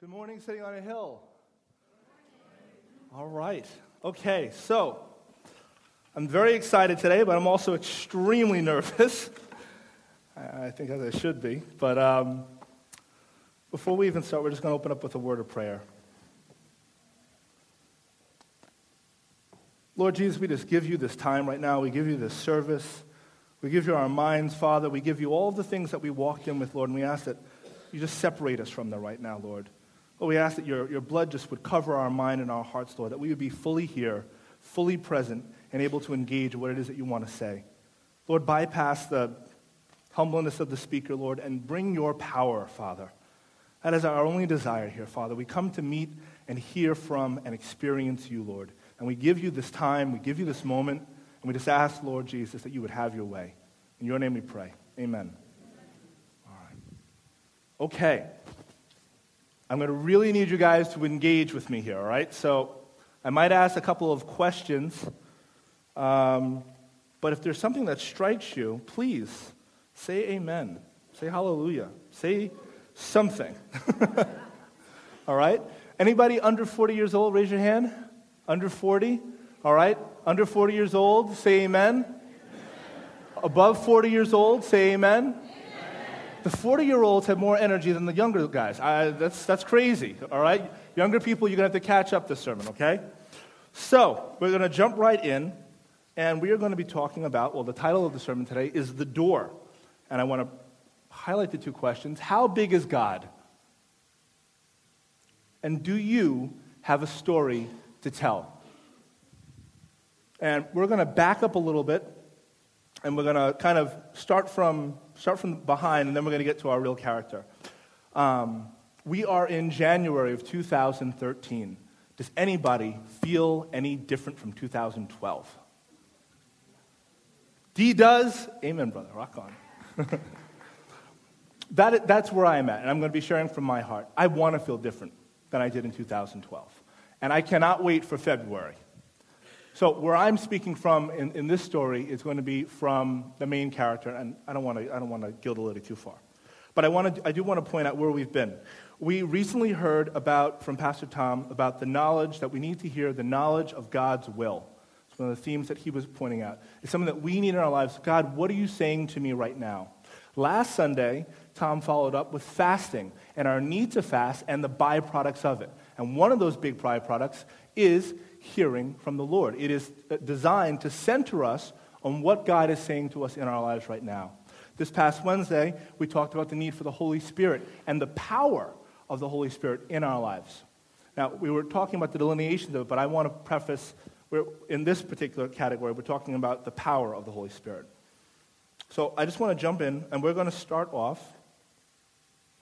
Good morning, sitting on a hill. All right. Okay, so I'm very excited today, but I'm also extremely nervous. I think as I should be. But um, before we even start, we're just going to open up with a word of prayer. Lord Jesus, we just give you this time right now. We give you this service. We give you our minds, Father. We give you all the things that we walked in with, Lord, and we ask that you just separate us from them right now, Lord. Lord, we ask that your, your blood just would cover our mind and our hearts, Lord, that we would be fully here, fully present, and able to engage what it is that you want to say. Lord, bypass the humbleness of the speaker, Lord, and bring your power, Father. That is our only desire here, Father. We come to meet and hear from and experience you, Lord. And we give you this time, we give you this moment, and we just ask, Lord Jesus, that you would have your way. In your name we pray. Amen. All right. Okay. I'm going to really need you guys to engage with me here, all right? So I might ask a couple of questions, um, but if there's something that strikes you, please say amen. Say hallelujah. Say something. all right? Anybody under 40 years old, raise your hand. Under 40? All right? Under 40 years old, say amen. amen. Above 40 years old, say amen. The 40 year olds have more energy than the younger guys. I, that's, that's crazy, all right? Younger people, you're going to have to catch up this sermon, okay? So, we're going to jump right in, and we are going to be talking about, well, the title of the sermon today is The Door. And I want to highlight the two questions How big is God? And do you have a story to tell? And we're going to back up a little bit, and we're going to kind of start from start from behind, and then we're going to get to our real character. Um, we are in January of 2013. Does anybody feel any different from 2012? D does. Amen, brother. Rock on. that, that's where I am at, and I'm going to be sharing from my heart. I want to feel different than I did in 2012. And I cannot wait for February. So, where I'm speaking from in, in this story is going to be from the main character, and I don't want to, I don't want to gild a lily too far. But I, want to, I do want to point out where we've been. We recently heard about, from Pastor Tom, about the knowledge that we need to hear, the knowledge of God's will. It's one of the themes that he was pointing out. It's something that we need in our lives. God, what are you saying to me right now? Last Sunday, Tom followed up with fasting and our need to fast and the byproducts of it. And one of those big byproducts is hearing from the Lord. It is designed to center us on what God is saying to us in our lives right now. This past Wednesday, we talked about the need for the Holy Spirit and the power of the Holy Spirit in our lives. Now, we were talking about the delineations of it, but I want to preface, we're, in this particular category, we're talking about the power of the Holy Spirit. So I just want to jump in, and we're going to start off.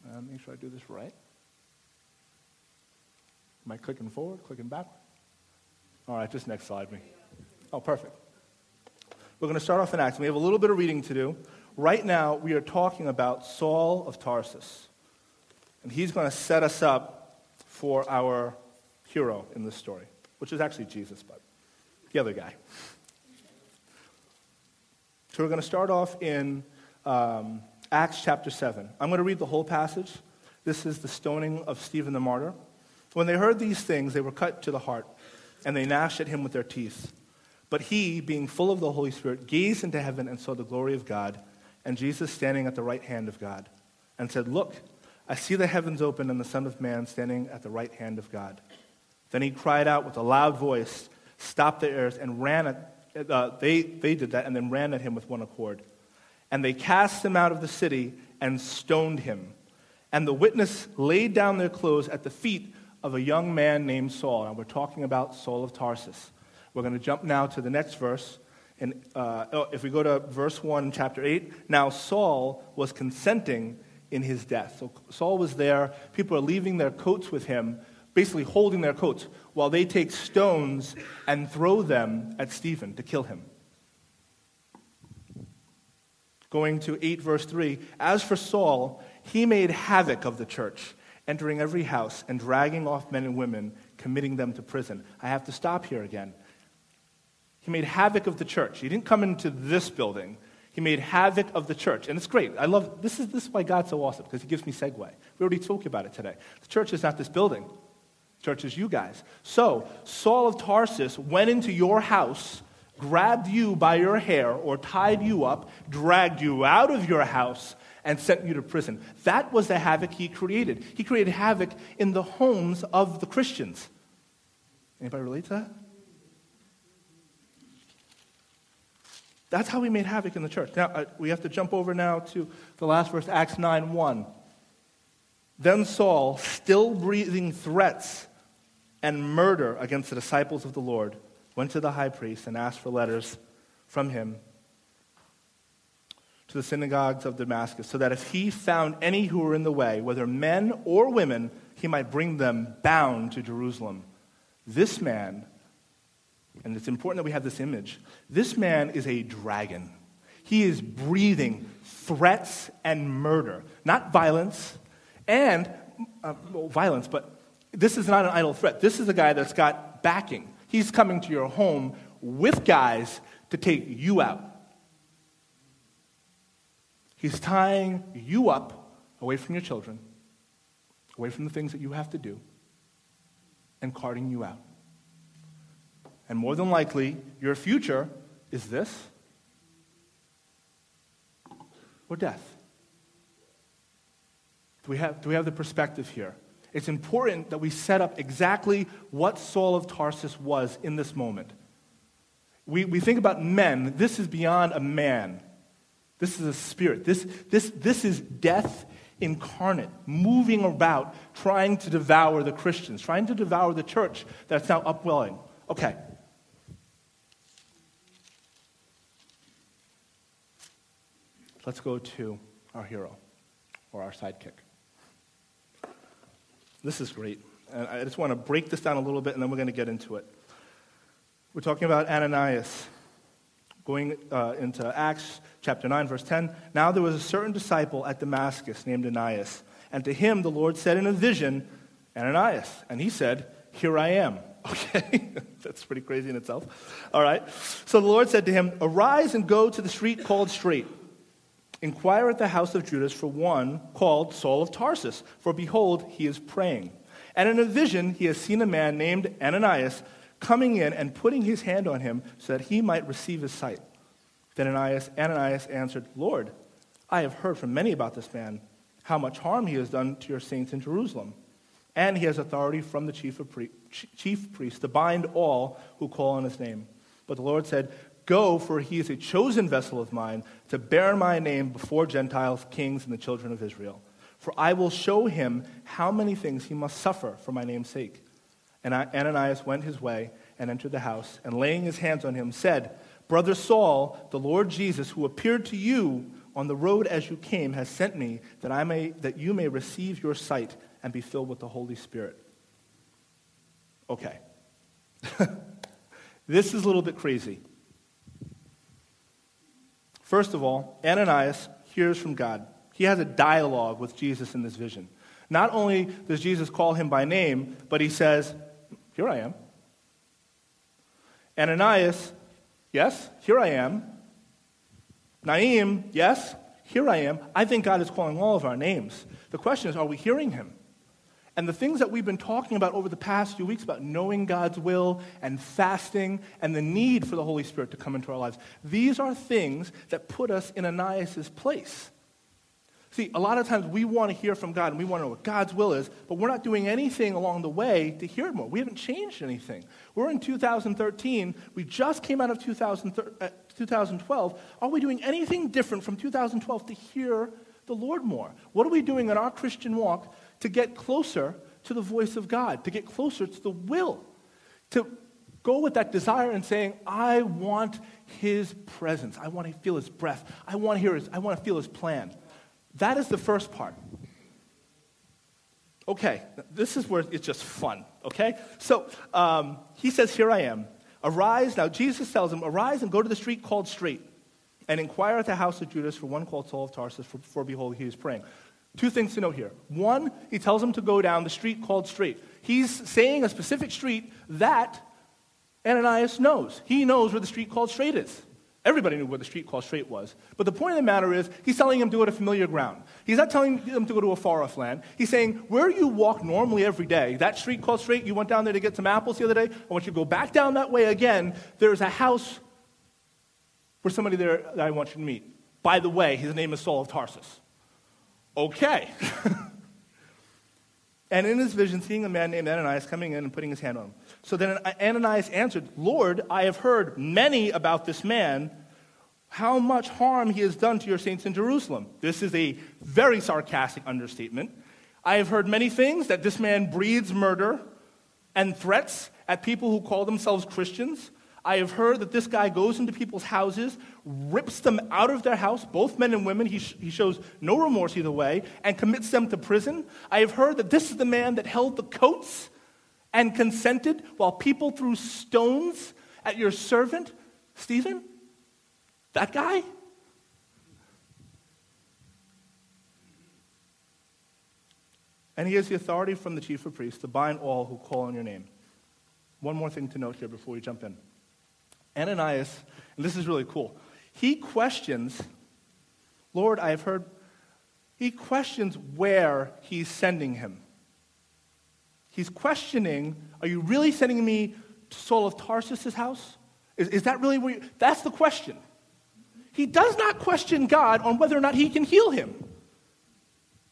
Uh, make sure I do this right. Am I clicking forward, clicking backward? All right, just next slide me. Oh, perfect. We're going to start off in Acts. We have a little bit of reading to do. Right now, we are talking about Saul of Tarsus. And he's going to set us up for our hero in this story, which is actually Jesus, but the other guy. So we're going to start off in um, Acts chapter 7. I'm going to read the whole passage. This is the stoning of Stephen the martyr. When they heard these things, they were cut to the heart and they gnashed at him with their teeth. But he, being full of the Holy Spirit, gazed into heaven and saw the glory of God, and Jesus standing at the right hand of God, and said, Look, I see the heavens open and the Son of Man standing at the right hand of God. Then he cried out with a loud voice, stopped the airs, and ran at, uh, they, they did that, and then ran at him with one accord. And they cast him out of the city and stoned him. And the witness laid down their clothes at the feet of a young man named Saul. And we're talking about Saul of Tarsus. We're going to jump now to the next verse. And uh, oh, if we go to verse 1, chapter 8, now Saul was consenting in his death. So Saul was there. People are leaving their coats with him, basically holding their coats, while they take stones and throw them at Stephen to kill him. Going to 8, verse 3 As for Saul, he made havoc of the church entering every house and dragging off men and women, committing them to prison. I have to stop here again. He made havoc of the church. He didn't come into this building, He made havoc of the church. And it's great. I love this is this is why God's so awesome, because he gives me segue. We already spoke about it today. The church is not this building. The church is you guys. So Saul of Tarsus went into your house, grabbed you by your hair, or tied you up, dragged you out of your house, and sent you to prison. That was the havoc he created. He created havoc in the homes of the Christians. Anybody relate to that? That's how we made havoc in the church. Now, uh, we have to jump over now to the last verse, Acts 9 1. Then Saul, still breathing threats and murder against the disciples of the Lord, went to the high priest and asked for letters from him the synagogues of Damascus, so that if he found any who were in the way, whether men or women, he might bring them bound to Jerusalem. This man and it's important that we have this image. This man is a dragon. He is breathing threats and murder, not violence, and uh, well, violence, but this is not an idle threat. This is a guy that's got backing. He's coming to your home with guys to take you out. He's tying you up away from your children, away from the things that you have to do, and carting you out. And more than likely, your future is this or death. Do we have, do we have the perspective here? It's important that we set up exactly what Saul of Tarsus was in this moment. We, we think about men, this is beyond a man. This is a spirit. This, this, this is death incarnate, moving about, trying to devour the Christians, trying to devour the church that's now upwelling. Okay, Let's go to our hero or our sidekick. This is great. And I just want to break this down a little bit and then we're going to get into it. We're talking about Ananias. Going uh, into Acts chapter 9, verse 10. Now there was a certain disciple at Damascus named Ananias. And to him the Lord said in a vision, Ananias. And he said, Here I am. Okay, that's pretty crazy in itself. All right. So the Lord said to him, Arise and go to the street called Straight Inquire at the house of Judas for one called Saul of Tarsus, for behold, he is praying. And in a vision, he has seen a man named Ananias coming in and putting his hand on him so that he might receive his sight. Then Ananias, Ananias answered, Lord, I have heard from many about this man, how much harm he has done to your saints in Jerusalem. And he has authority from the chief, pri- chief priest to bind all who call on his name. But the Lord said, Go, for he is a chosen vessel of mine to bear my name before Gentiles, kings, and the children of Israel. For I will show him how many things he must suffer for my name's sake. And Ananias went his way and entered the house, and laying his hands on him, said, Brother Saul, the Lord Jesus, who appeared to you on the road as you came, has sent me that, I may, that you may receive your sight and be filled with the Holy Spirit. Okay. this is a little bit crazy. First of all, Ananias hears from God. He has a dialogue with Jesus in this vision. Not only does Jesus call him by name, but he says, Here I am. Ananias, yes, here I am. Naim, yes, here I am. I think God is calling all of our names. The question is, are we hearing him? And the things that we've been talking about over the past few weeks about knowing God's will and fasting and the need for the Holy Spirit to come into our lives, these are things that put us in Ananias' place. See, a lot of times we want to hear from God and we want to know what God's will is, but we're not doing anything along the way to hear more. We haven't changed anything. We're in 2013. We just came out of 2012. Uh, are we doing anything different from 2012 to hear the Lord more? What are we doing in our Christian walk to get closer to the voice of God, to get closer to the will, to go with that desire and saying, I want his presence. I want to feel his breath. I want to hear his, I want to feel his plan. That is the first part. Okay, this is where it's just fun, okay? So um, he says, Here I am. Arise. Now, Jesus tells him, Arise and go to the street called Straight and inquire at the house of Judas for one called Saul of Tarsus, for, for behold, he is praying. Two things to note here. One, he tells him to go down the street called Straight. He's saying a specific street that Ananias knows. He knows where the street called Straight is. Everybody knew what the street called straight was. But the point of the matter is, he's telling him to go to familiar ground. He's not telling him to go to a far off land. He's saying, where you walk normally every day, that street called straight, you went down there to get some apples the other day, I want you to go back down that way again. There's a house for somebody there that I want you to meet. By the way, his name is Saul of Tarsus. Okay. and in his vision, seeing a man named Ananias coming in and putting his hand on him. So then Ananias answered, Lord, I have heard many about this man, how much harm he has done to your saints in Jerusalem. This is a very sarcastic understatement. I have heard many things that this man breeds murder and threats at people who call themselves Christians. I have heard that this guy goes into people's houses, rips them out of their house, both men and women. He, sh- he shows no remorse either way, and commits them to prison. I have heard that this is the man that held the coats and consented while people threw stones at your servant, Stephen? That guy? And he has the authority from the chief of priests to bind all who call on your name. One more thing to note here before we jump in. Ananias, and this is really cool, he questions, Lord, I have heard, he questions where he's sending him. He's questioning, are you really sending me to Saul of Tarsus' house? Is, is that really where you, that's the question. He does not question God on whether or not he can heal him.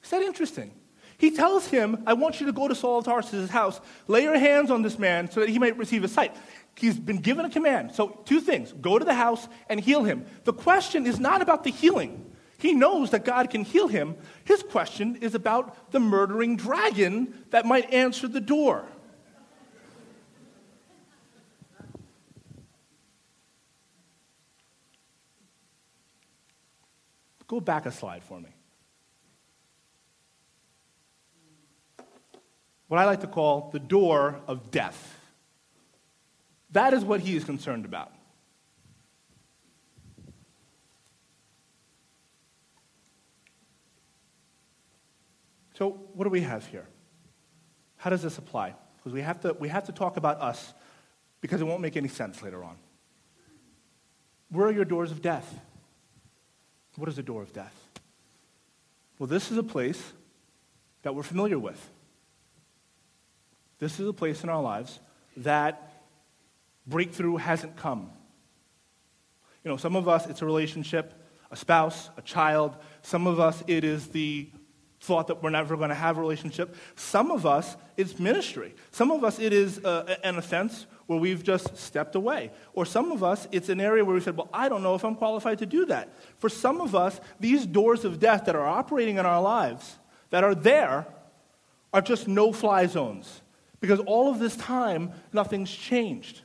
Is that interesting? He tells him, I want you to go to Saul of Tarsus' house, lay your hands on this man so that he might receive a sight. He's been given a command. So, two things go to the house and heal him. The question is not about the healing. He knows that God can heal him. His question is about the murdering dragon that might answer the door. Go back a slide for me. What I like to call the door of death. That is what he is concerned about. So, what do we have here? How does this apply? Because we have to, we have to talk about us because it won't make any sense later on. Where are your doors of death? What is a door of death? Well, this is a place that we're familiar with. This is a place in our lives that breakthrough hasn't come. You know, some of us, it's a relationship, a spouse, a child. Some of us, it is the thought that we're never going to have a relationship. Some of us, it's ministry. Some of us, it is uh, an offense where we've just stepped away. Or some of us, it's an area where we said, Well, I don't know if I'm qualified to do that. For some of us, these doors of death that are operating in our lives, that are there, are just no fly zones. Because all of this time, nothing's changed.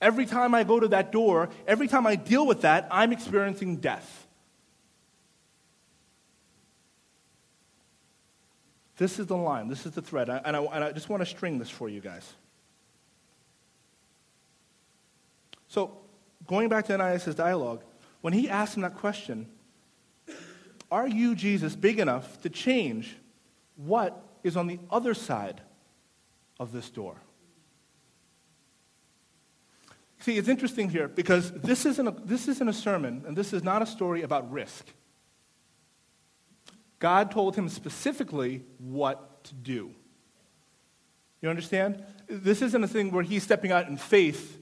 Every time I go to that door, every time I deal with that, I'm experiencing death. This is the line, this is the thread. And I, and I just want to string this for you guys. So, going back to Ananias' dialogue, when he asked him that question, are you, Jesus, big enough to change what is on the other side of this door? See, it's interesting here because this isn't, a, this isn't a sermon and this is not a story about risk. God told him specifically what to do. You understand? This isn't a thing where he's stepping out in faith.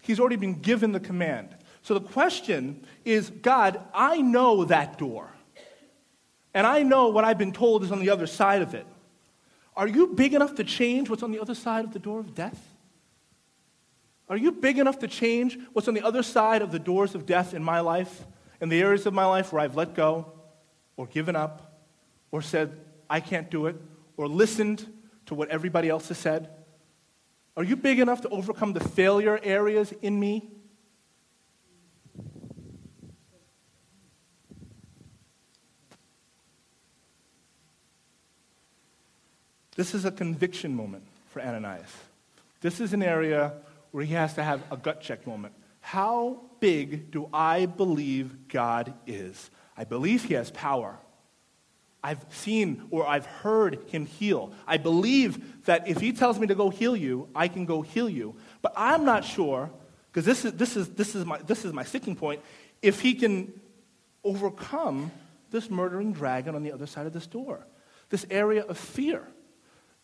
He's already been given the command. So the question is God, I know that door. And I know what I've been told is on the other side of it. Are you big enough to change what's on the other side of the door of death? Are you big enough to change what's on the other side of the doors of death in my life, in the areas of my life where I've let go, or given up or said, I can't do it, or listened to what everybody else has said? Are you big enough to overcome the failure areas in me? This is a conviction moment for Ananias. This is an area where he has to have a gut check moment. How big do I believe God is? I believe he has power. I've seen or I've heard him heal. I believe that if he tells me to go heal you, I can go heal you. But I'm not sure because this is, this, is, this, is my, this is my sticking point, if he can overcome this murdering dragon on the other side of this door, this area of fear,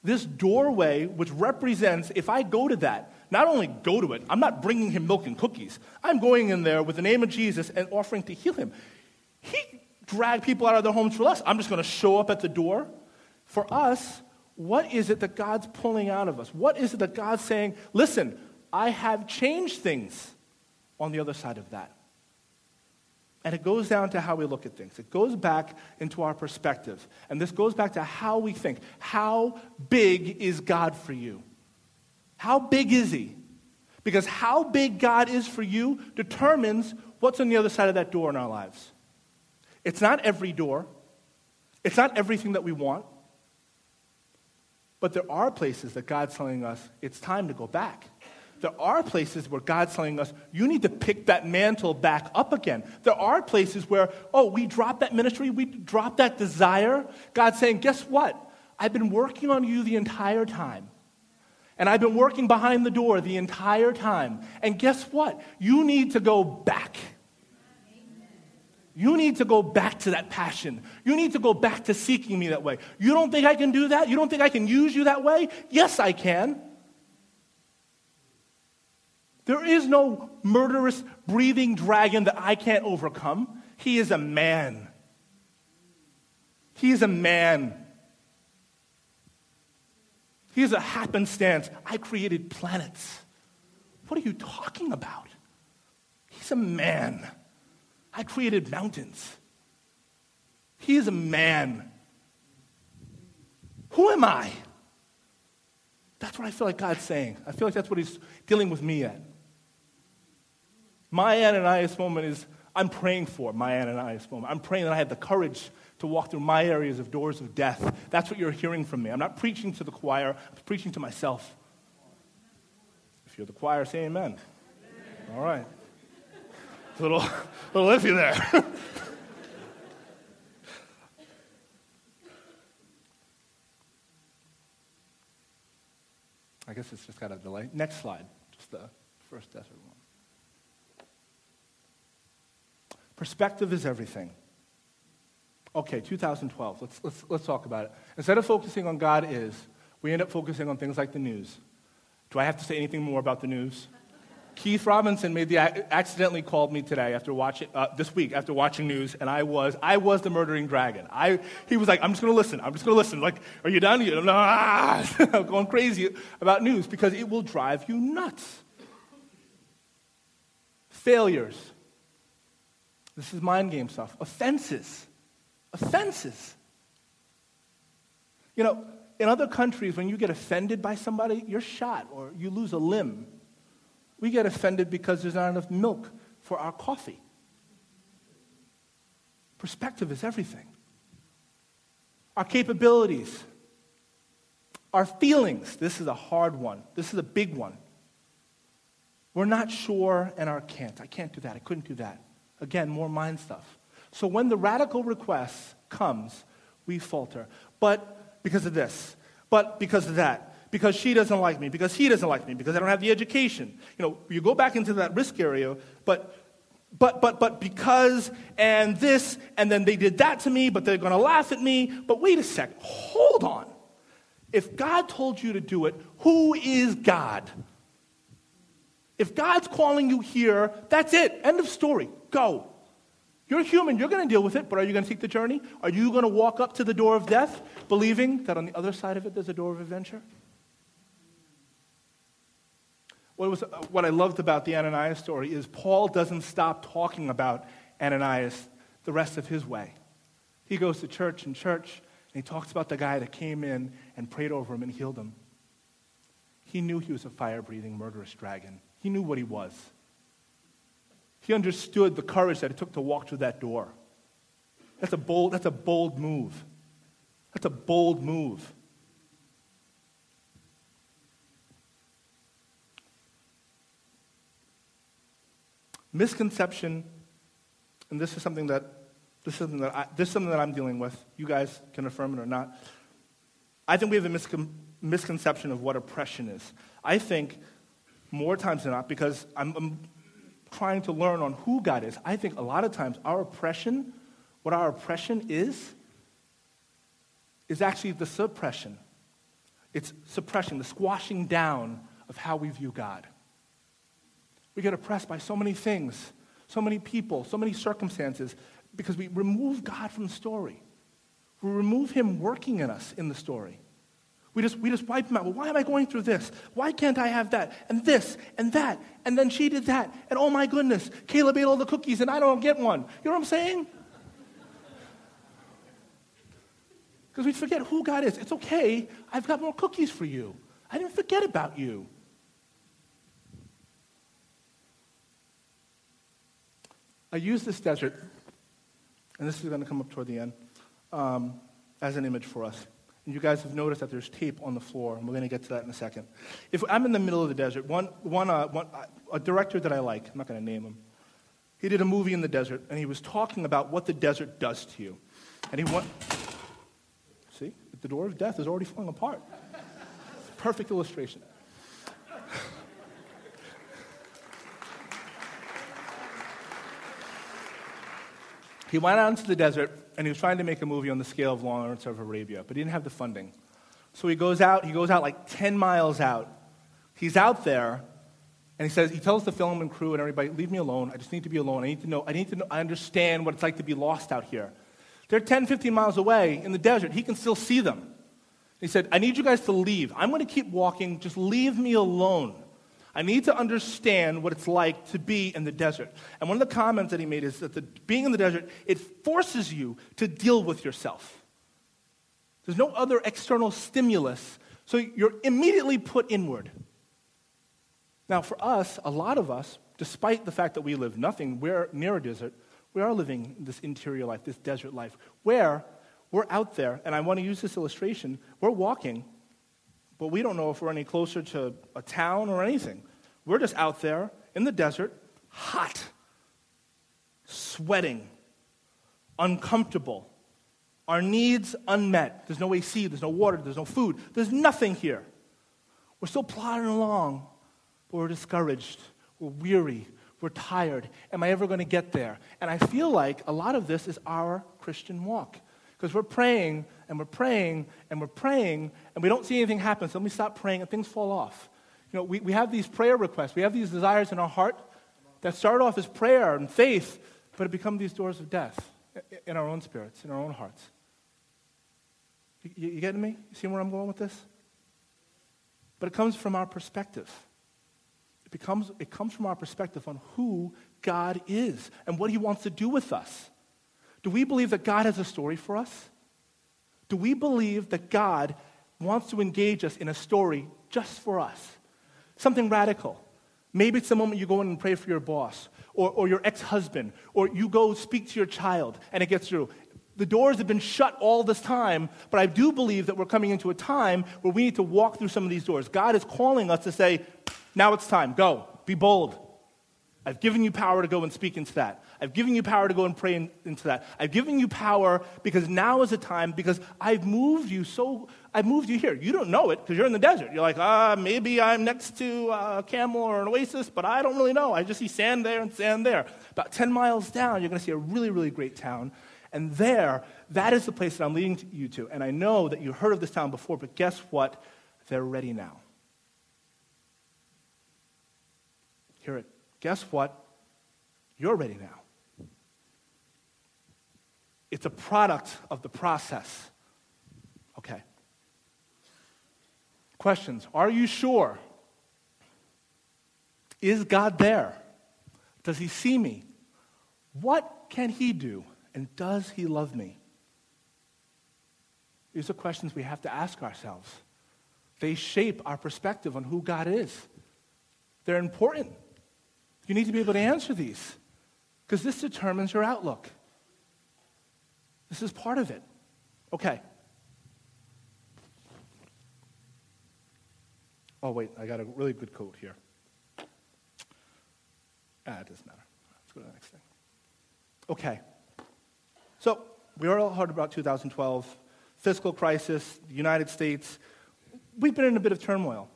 this doorway which represents, if I go to that, not only go to it, I'm not bringing him milk and cookies. I'm going in there with the name of Jesus and offering to heal him. He dragged people out of their homes for us. I'm just going to show up at the door. For us, what is it that God's pulling out of us? What is it that God's saying, listen, I have changed things on the other side of that? And it goes down to how we look at things. It goes back into our perspective. And this goes back to how we think. How big is God for you? How big is He? Because how big God is for you determines what's on the other side of that door in our lives. It's not every door, it's not everything that we want. But there are places that God's telling us it's time to go back. There are places where God's telling us, you need to pick that mantle back up again. There are places where, oh, we dropped that ministry, we dropped that desire. God's saying, guess what? I've been working on you the entire time. And I've been working behind the door the entire time. And guess what? You need to go back. You need to go back to that passion. You need to go back to seeking me that way. You don't think I can do that? You don't think I can use you that way? Yes, I can. There is no murderous, breathing dragon that I can't overcome. He is a man. He is a man. He is a happenstance. I created planets. What are you talking about? He's a man. I created mountains. He is a man. Who am I? That's what I feel like God's saying. I feel like that's what He's dealing with me at. My Ananias moment is I'm praying for my Ananias moment. I'm praying that I have the courage to walk through my areas of doors of death. That's what you're hearing from me. I'm not preaching to the choir, I'm preaching to myself. If you're the choir, say amen. amen. All right little, little iffy there. I guess it's just got a delay. Next slide, just the first desert one. Perspective is everything. Okay, 2012. Let's, let's, let's talk about it. Instead of focusing on God is, we end up focusing on things like the news. Do I have to say anything more about the news? Keith Robinson made the accidentally called me today after watching uh, this week after watching news, and I was I was the murdering dragon. I he was like, I'm just to listen. I'm just to listen. Like, are you done? Ah! I'm going crazy about news because it will drive you nuts. Failures. This is mind game stuff. Offenses. Offenses. You know, in other countries, when you get offended by somebody, you're shot or you lose a limb. We get offended because there's not enough milk for our coffee. Perspective is everything. Our capabilities, our feelings. This is a hard one. This is a big one. We're not sure and our can't. I can't do that. I couldn't do that. Again, more mind stuff. So when the radical request comes, we falter. But because of this, but because of that, because she doesn't like me, because he doesn't like me, because I don't have the education. You know, you go back into that risk area, but but but but because and this and then they did that to me, but they're going to laugh at me. But wait a second. Hold on. If God told you to do it, who is God? If God's calling you here, that's it. End of story. Go. You're human. You're going to deal with it, but are you going to take the journey? Are you going to walk up to the door of death, believing that on the other side of it there's a door of adventure? What, was, what I loved about the Ananias story is Paul doesn't stop talking about Ananias the rest of his way. He goes to church and church, and he talks about the guy that came in and prayed over him and healed him. He knew he was a fire breathing, murderous dragon. He knew what he was. He understood the courage that it took to walk through that door. That's a bold, that's a bold move. That's a bold move. Misconception, and this is something that this is something that I, this is something that I'm dealing with. You guys can affirm it or not. I think we have a miscon- misconception of what oppression is. I think more times than not, because I'm, I'm trying to learn on who God is, I think a lot of times our oppression, what our oppression is, is actually the suppression. It's suppression, the squashing down of how we view God. We get oppressed by so many things, so many people, so many circumstances, because we remove God from the story. We remove Him working in us in the story. We just, we just wipe him out. Well, why am I going through this? Why can't I have that? And this, and that, and then she did that. And oh my goodness, Caleb ate all the cookies and I don't get one. You know what I'm saying? Because we forget who God is. It's okay. I've got more cookies for you. I didn't forget about you. I use this desert, and this is going to come up toward the end, um, as an image for us. And you guys have noticed that there's tape on the floor, and we're going to get to that in a second. If I'm in the middle of the desert, one, one, uh, one uh, a director that I like, I'm not going to name him, he did a movie in the desert, and he was talking about what the desert does to you. And he went, see, the door of death is already falling apart. Perfect illustration. He went out into the desert and he was trying to make a movie on the scale of Lawrence of Arabia, but he didn't have the funding. So he goes out, he goes out like 10 miles out. He's out there, and he says, he tells the film and crew and everybody, leave me alone. I just need to be alone. I need to know, I need to know, I understand what it's like to be lost out here. They're 10, 15 miles away in the desert. He can still see them. He said, I need you guys to leave. I'm going to keep walking. Just leave me alone. I need to understand what it's like to be in the desert. And one of the comments that he made is that the, being in the desert, it forces you to deal with yourself. There's no other external stimulus, so you're immediately put inward. Now, for us, a lot of us, despite the fact that we live nothing we're near a desert, we are living this interior life, this desert life, where we're out there, and I want to use this illustration, we're walking but we don't know if we're any closer to a town or anything. We're just out there in the desert, hot, sweating, uncomfortable, our needs unmet. There's no AC, there's no water, there's no food, there's nothing here. We're still plodding along, but we're discouraged, we're weary, we're tired. Am I ever going to get there? And I feel like a lot of this is our Christian walk. Because we're praying and we're praying and we're praying and we don't see anything happen. So then we stop praying and things fall off. You know, we, we have these prayer requests, we have these desires in our heart that start off as prayer and faith, but it become these doors of death in our own spirits, in our own hearts. You, you getting me? You see where I'm going with this? But it comes from our perspective. It, becomes, it comes from our perspective on who God is and what He wants to do with us. Do we believe that God has a story for us? Do we believe that God wants to engage us in a story just for us? Something radical. Maybe it's the moment you go in and pray for your boss or, or your ex husband, or you go speak to your child and it gets through. The doors have been shut all this time, but I do believe that we're coming into a time where we need to walk through some of these doors. God is calling us to say, now it's time, go, be bold. I've given you power to go and speak into that. I've given you power to go and pray in, into that. I've given you power because now is the time because I've moved you so, I've moved you here. You don't know it because you're in the desert. You're like, ah, maybe I'm next to a camel or an oasis, but I don't really know. I just see sand there and sand there. About 10 miles down, you're going to see a really, really great town. And there, that is the place that I'm leading you to. And I know that you heard of this town before, but guess what? They're ready now. Hear it. Guess what? You're ready now. It's a product of the process. Okay. Questions Are you sure? Is God there? Does He see me? What can He do? And does He love me? These are questions we have to ask ourselves. They shape our perspective on who God is. They're important. You need to be able to answer these because this determines your outlook. This is part of it. Okay. Oh, wait, I got a really good quote here. Ah, it doesn't matter. Let's go to the next thing. Okay. So, we all heard about 2012, fiscal crisis, the United States. We've been in a bit of turmoil.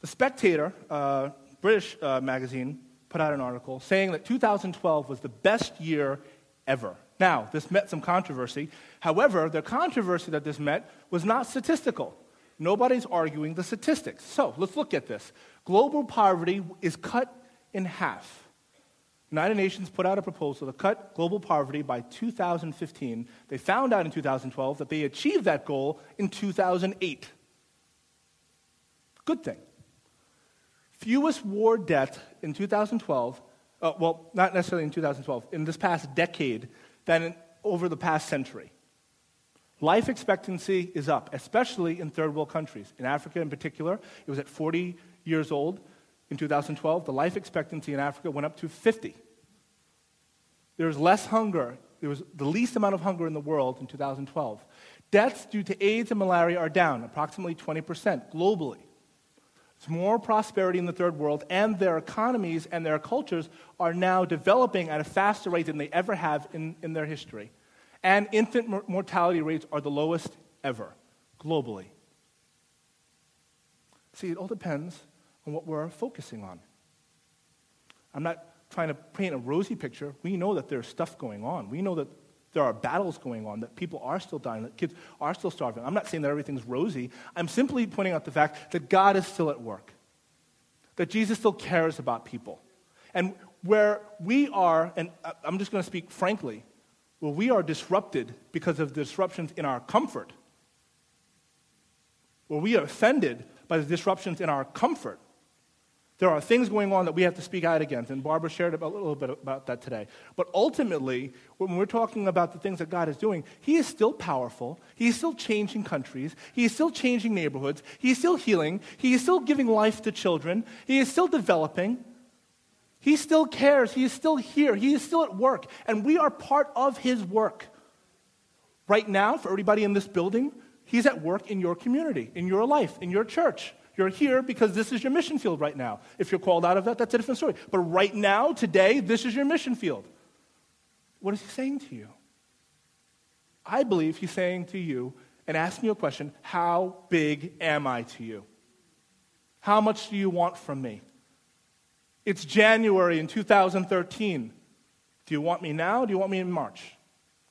The Spectator, uh, British uh, magazine put out an article saying that 2012 was the best year ever. Now, this met some controversy. However, the controversy that this met was not statistical. Nobody's arguing the statistics. So let's look at this. Global poverty is cut in half. United Nations put out a proposal to cut global poverty by 2015. They found out in 2012 that they achieved that goal in 2008. Good thing. Fewest war deaths in 2012, uh, well, not necessarily in 2012, in this past decade than over the past century. Life expectancy is up, especially in third world countries. In Africa, in particular, it was at 40 years old in 2012. The life expectancy in Africa went up to 50. There was less hunger. There was the least amount of hunger in the world in 2012. Deaths due to AIDS and malaria are down approximately 20% globally. More prosperity in the third world, and their economies and their cultures are now developing at a faster rate than they ever have in, in their history. And infant mortality rates are the lowest ever, globally. See, it all depends on what we're focusing on. I'm not trying to paint a rosy picture. We know that there's stuff going on. We know that there are battles going on, that people are still dying, that kids are still starving. I'm not saying that everything's rosy. I'm simply pointing out the fact that God is still at work, that Jesus still cares about people. And where we are, and I'm just going to speak frankly, where we are disrupted because of disruptions in our comfort, where we are offended by the disruptions in our comfort, there are things going on that we have to speak out against, and Barbara shared a little bit about that today. But ultimately, when we're talking about the things that God is doing, He is still powerful. He is still changing countries. He is still changing neighborhoods. He is still healing. He is still giving life to children. He is still developing. He still cares. He is still here. He is still at work. And we are part of His work. Right now, for everybody in this building, He's at work in your community, in your life, in your church. You're here because this is your mission field right now. If you're called out of that, that's a different story. But right now, today, this is your mission field. What is he saying to you? I believe he's saying to you and asking you a question How big am I to you? How much do you want from me? It's January in 2013. Do you want me now? Do you want me in March?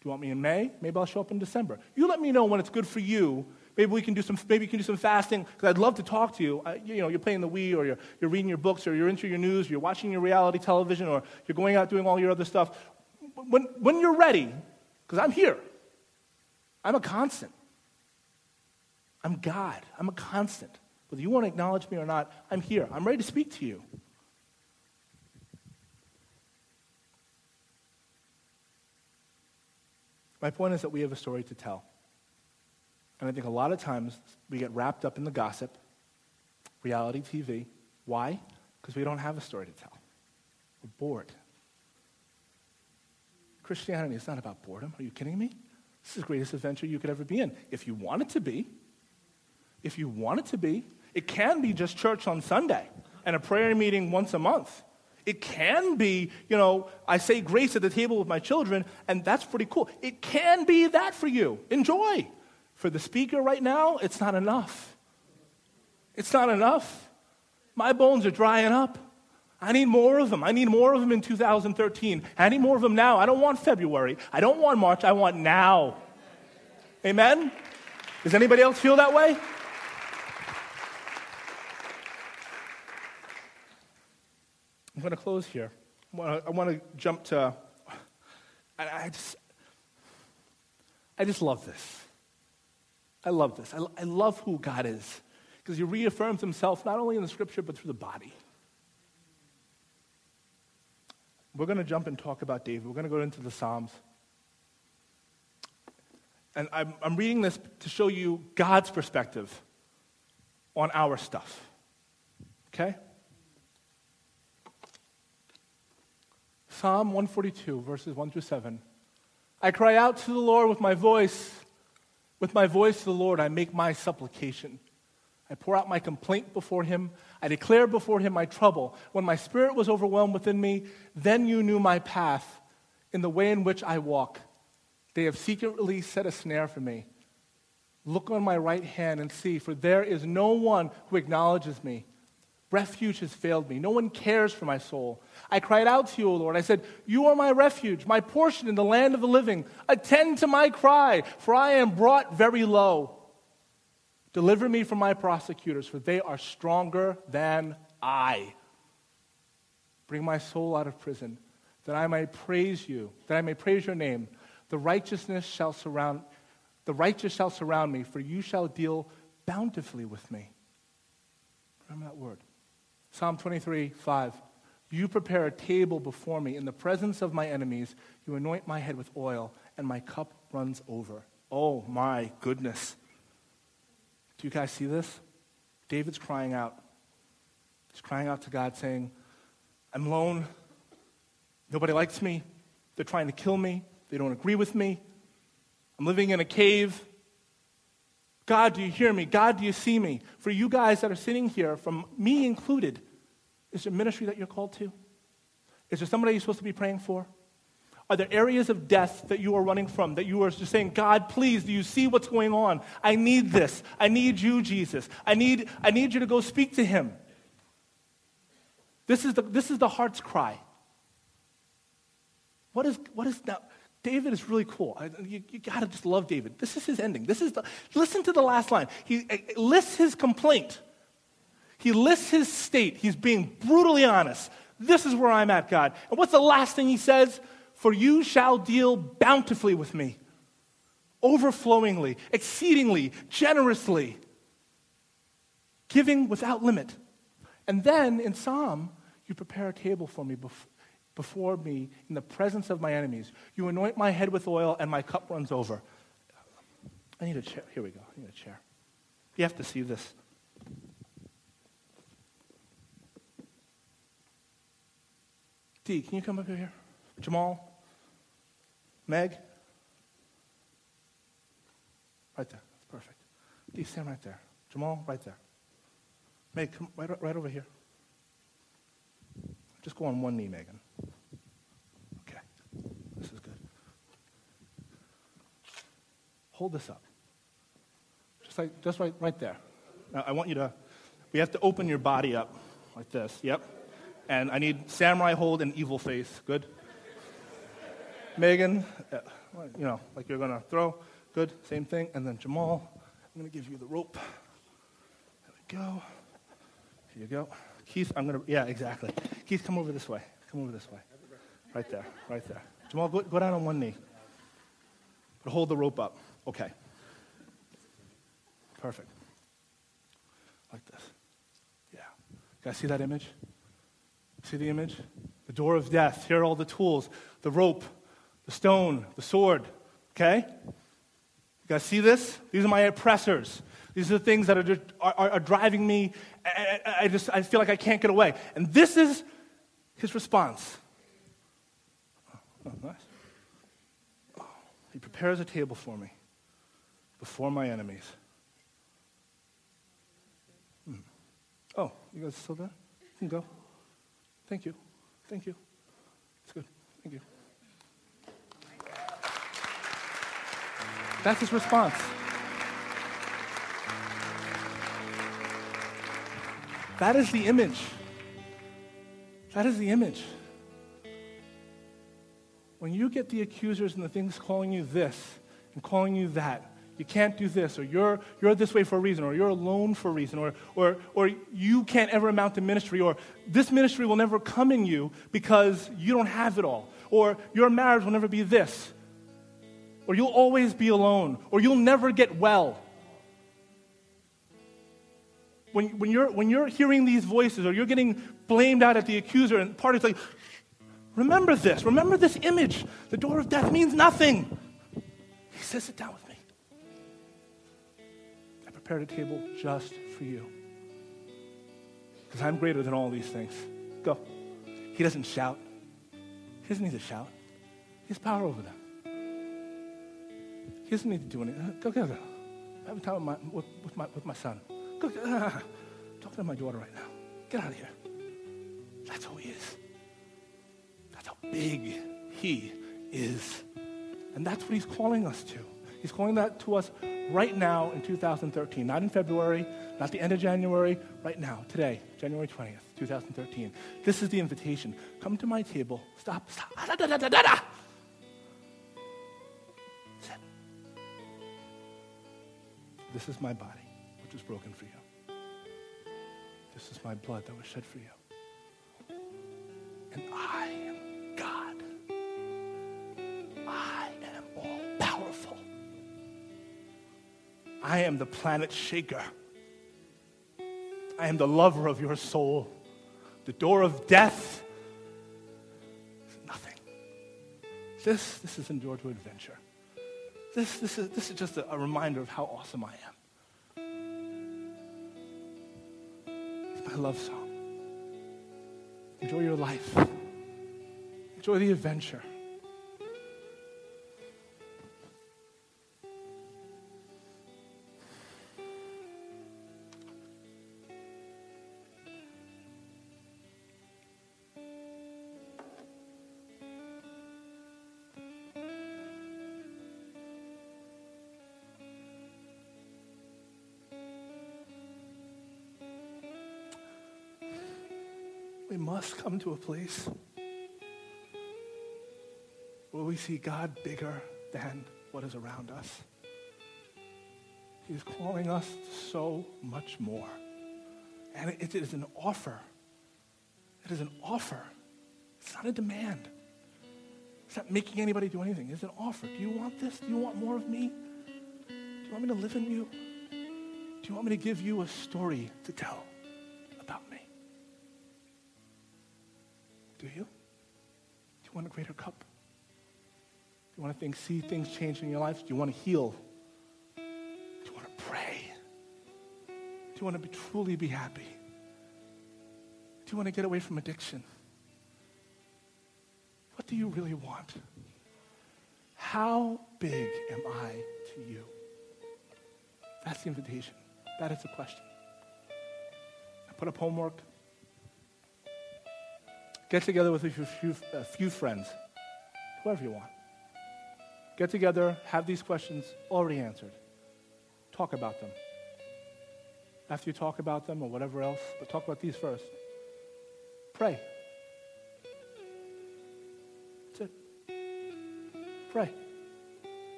Do you want me in May? Maybe I'll show up in December. You let me know when it's good for you Maybe we can do some, maybe you can do some fasting, because I'd love to talk to you. Uh, you know, you're playing the Wii, or you're, you're reading your books, or you're into your news, or you're watching your reality television, or you're going out doing all your other stuff. When, when you're ready, because I'm here, I'm a constant. I'm God. I'm a constant. Whether you want to acknowledge me or not, I'm here. I'm ready to speak to you. My point is that we have a story to tell. And I think a lot of times we get wrapped up in the gossip, reality TV. Why? Because we don't have a story to tell. We're bored. Christianity is not about boredom. Are you kidding me? This is the greatest adventure you could ever be in. If you want it to be, if you want it to be, it can be just church on Sunday and a prayer meeting once a month. It can be, you know, I say grace at the table with my children, and that's pretty cool. It can be that for you. Enjoy. For the speaker right now, it's not enough. It's not enough. My bones are drying up. I need more of them. I need more of them in 2013. I need more of them now. I don't want February. I don't want March. I want now. Amen? Does anybody else feel that way? I'm going to close here. I want to jump to. I just, I just love this. I love this. I, I love who God is because he reaffirms himself not only in the scripture but through the body. We're going to jump and talk about David. We're going to go into the Psalms. And I'm, I'm reading this to show you God's perspective on our stuff. Okay? Psalm 142, verses 1 through 7. I cry out to the Lord with my voice. With my voice to the Lord, I make my supplication. I pour out my complaint before him. I declare before him my trouble. When my spirit was overwhelmed within me, then you knew my path in the way in which I walk. They have secretly set a snare for me. Look on my right hand and see, for there is no one who acknowledges me. Refuge has failed me. No one cares for my soul. I cried out to you, O Lord. I said, You are my refuge, my portion in the land of the living. Attend to my cry, for I am brought very low. Deliver me from my prosecutors, for they are stronger than I. Bring my soul out of prison, that I may praise you, that I may praise your name. The righteousness shall surround the righteous shall surround me, for you shall deal bountifully with me. Remember that word. Psalm 23, 5. You prepare a table before me in the presence of my enemies. You anoint my head with oil, and my cup runs over. Oh my goodness. Do you guys see this? David's crying out. He's crying out to God, saying, I'm alone. Nobody likes me. They're trying to kill me. They don't agree with me. I'm living in a cave. God, do you hear me? God, do you see me? For you guys that are sitting here, from me included, is there ministry that you're called to? Is there somebody you're supposed to be praying for? Are there areas of death that you are running from, that you are just saying, God, please, do you see what's going on? I need this. I need you, Jesus. I need, I need you to go speak to him. This is the, this is the heart's cry. What is, what is now? David is really cool. You, you got to just love David. This is his ending. This is the, listen to the last line. He uh, lists his complaint. He lists his state. He's being brutally honest. This is where I'm at, God. And what's the last thing he says? For you shall deal bountifully with me, overflowingly, exceedingly, generously, giving without limit. And then in Psalm, you prepare a table for me before before me in the presence of my enemies. You anoint my head with oil, and my cup runs over. I need a chair. Here we go. I need a chair. You have to see this. Dee, can you come up here? Jamal? Meg? Right there. That's perfect. D, stand right there. Jamal, right there. Meg, come right, right over here. Just go on one knee, Megan. Okay. This is good. Hold this up. Just like just right right there. Now I want you to we have to open your body up like this. Yep. And I need samurai hold and evil face. Good. Megan, uh, you know, like you're gonna throw. Good. Same thing. And then Jamal, I'm gonna give you the rope. There we go. Here you go. Keith, I'm going to, yeah, exactly. Keith, come over this way. Come over this way. Right there, right there. Jamal, go, go down on one knee. But hold the rope up. Okay. Perfect. Like this. Yeah. Guys see that image? See the image? The door of death. Here are all the tools the rope, the stone, the sword. Okay? You guys see this? These are my oppressors. These are the things that are, just, are, are, driving me. I, I, just I feel like I can't get away. And this is his response. Oh, nice. Oh, he prepares a table for me before my enemies. Hmm. Oh, you guys still there? You can go. Thank you. Thank you. It's good. Thank you. That's his response. That is the image. That is the image. When you get the accusers and the things calling you this and calling you that, you can't do this, or you're, you're this way for a reason, or you're alone for a reason, or, or, or you can't ever amount to ministry, or this ministry will never come in you because you don't have it all, or your marriage will never be this, or you'll always be alone, or you'll never get well when, when, you're, when you're hearing these voices or you're getting blamed out at the accuser, and part like, remember this, remember this image. The door of death means nothing. He says, Sit down with me. Prepared a table just for you. Because I'm greater than all these things. Go. He doesn't shout. He doesn't need to shout. He has power over them. He doesn't need to do anything. Go, go, go. Have time with my, with, with my, with my son. Go, uh, talk to my daughter right now. Get out of here. That's who he is. That's how big he is. And that's what he's calling us to. He's calling that to us right now in 2013, not in February, not the end of January, right now, today, January 20th, 2013. This is the invitation. Come to my table. Stop, stop. Da, da, da, da, da, da. Sit. This is my body, which was broken for you. This is my blood that was shed for you. And I I am the planet shaker. I am the lover of your soul. The door of death is nothing. This, this is Endure to Adventure. This, this, is, this is just a, a reminder of how awesome I am. It's my love song. Enjoy your life. Enjoy the adventure. We must come to a place where we see God bigger than what is around us. He's calling us to so much more. And it is an offer. It is an offer. It's not a demand. It's not making anybody do anything. It's an offer. Do you want this? Do you want more of me? Do you want me to live in you? Do you want me to give you a story to tell? Greater cup? Do you want to think, see things change in your life? Do you want to heal? Do you want to pray? Do you want to be, truly be happy? Do you want to get away from addiction? What do you really want? How big am I to you? That's the invitation. That is the question. I put up homework. Get together with a few, friends, whoever you want. Get together, have these questions already answered. Talk about them. After you talk about them or whatever else, but talk about these first. Pray. That's it. Pray.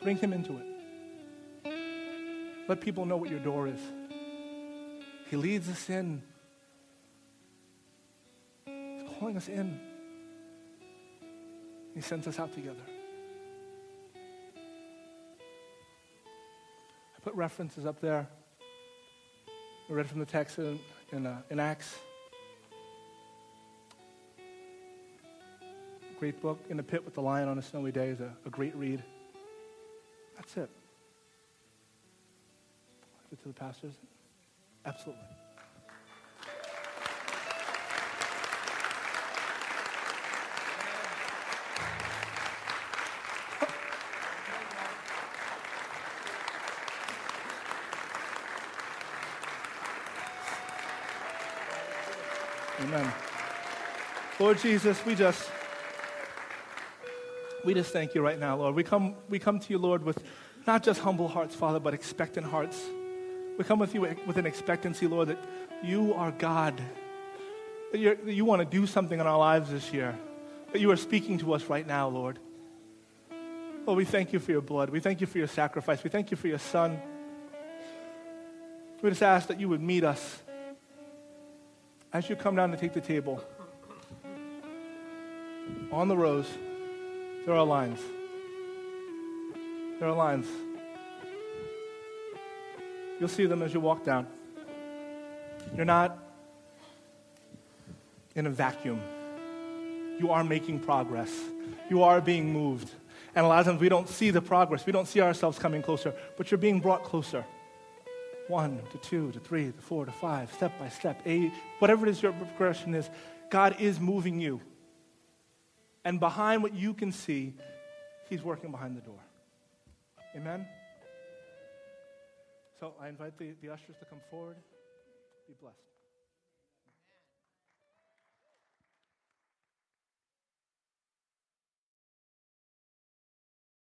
Bring him into it. Let people know what your door is. He leads us in calling us in. He sends us out together. I put references up there. I read from the text in, in, uh, in Acts. Great book. In the Pit with the Lion on a Snowy Day is a, a great read. That's it. It to the pastors. Absolutely. Lord Jesus, we just we just thank you right now, Lord. We come, we come to you, Lord, with not just humble hearts, Father, but expectant hearts. We come with you with an expectancy, Lord, that you are God, that, that you want to do something in our lives this year, that you are speaking to us right now, Lord. Lord, we thank you for your blood. We thank you for your sacrifice. We thank you for your son. We just ask that you would meet us as you come down to take the table, on the rows, there are lines. There are lines. You'll see them as you walk down. You're not in a vacuum. You are making progress. You are being moved. And a lot of times we don't see the progress. We don't see ourselves coming closer, but you're being brought closer one to two to three to four to five, step by step, eight, whatever it is your progression is, God is moving you. And behind what you can see, He's working behind the door. Amen? So I invite the, the ushers to come forward. Be blessed.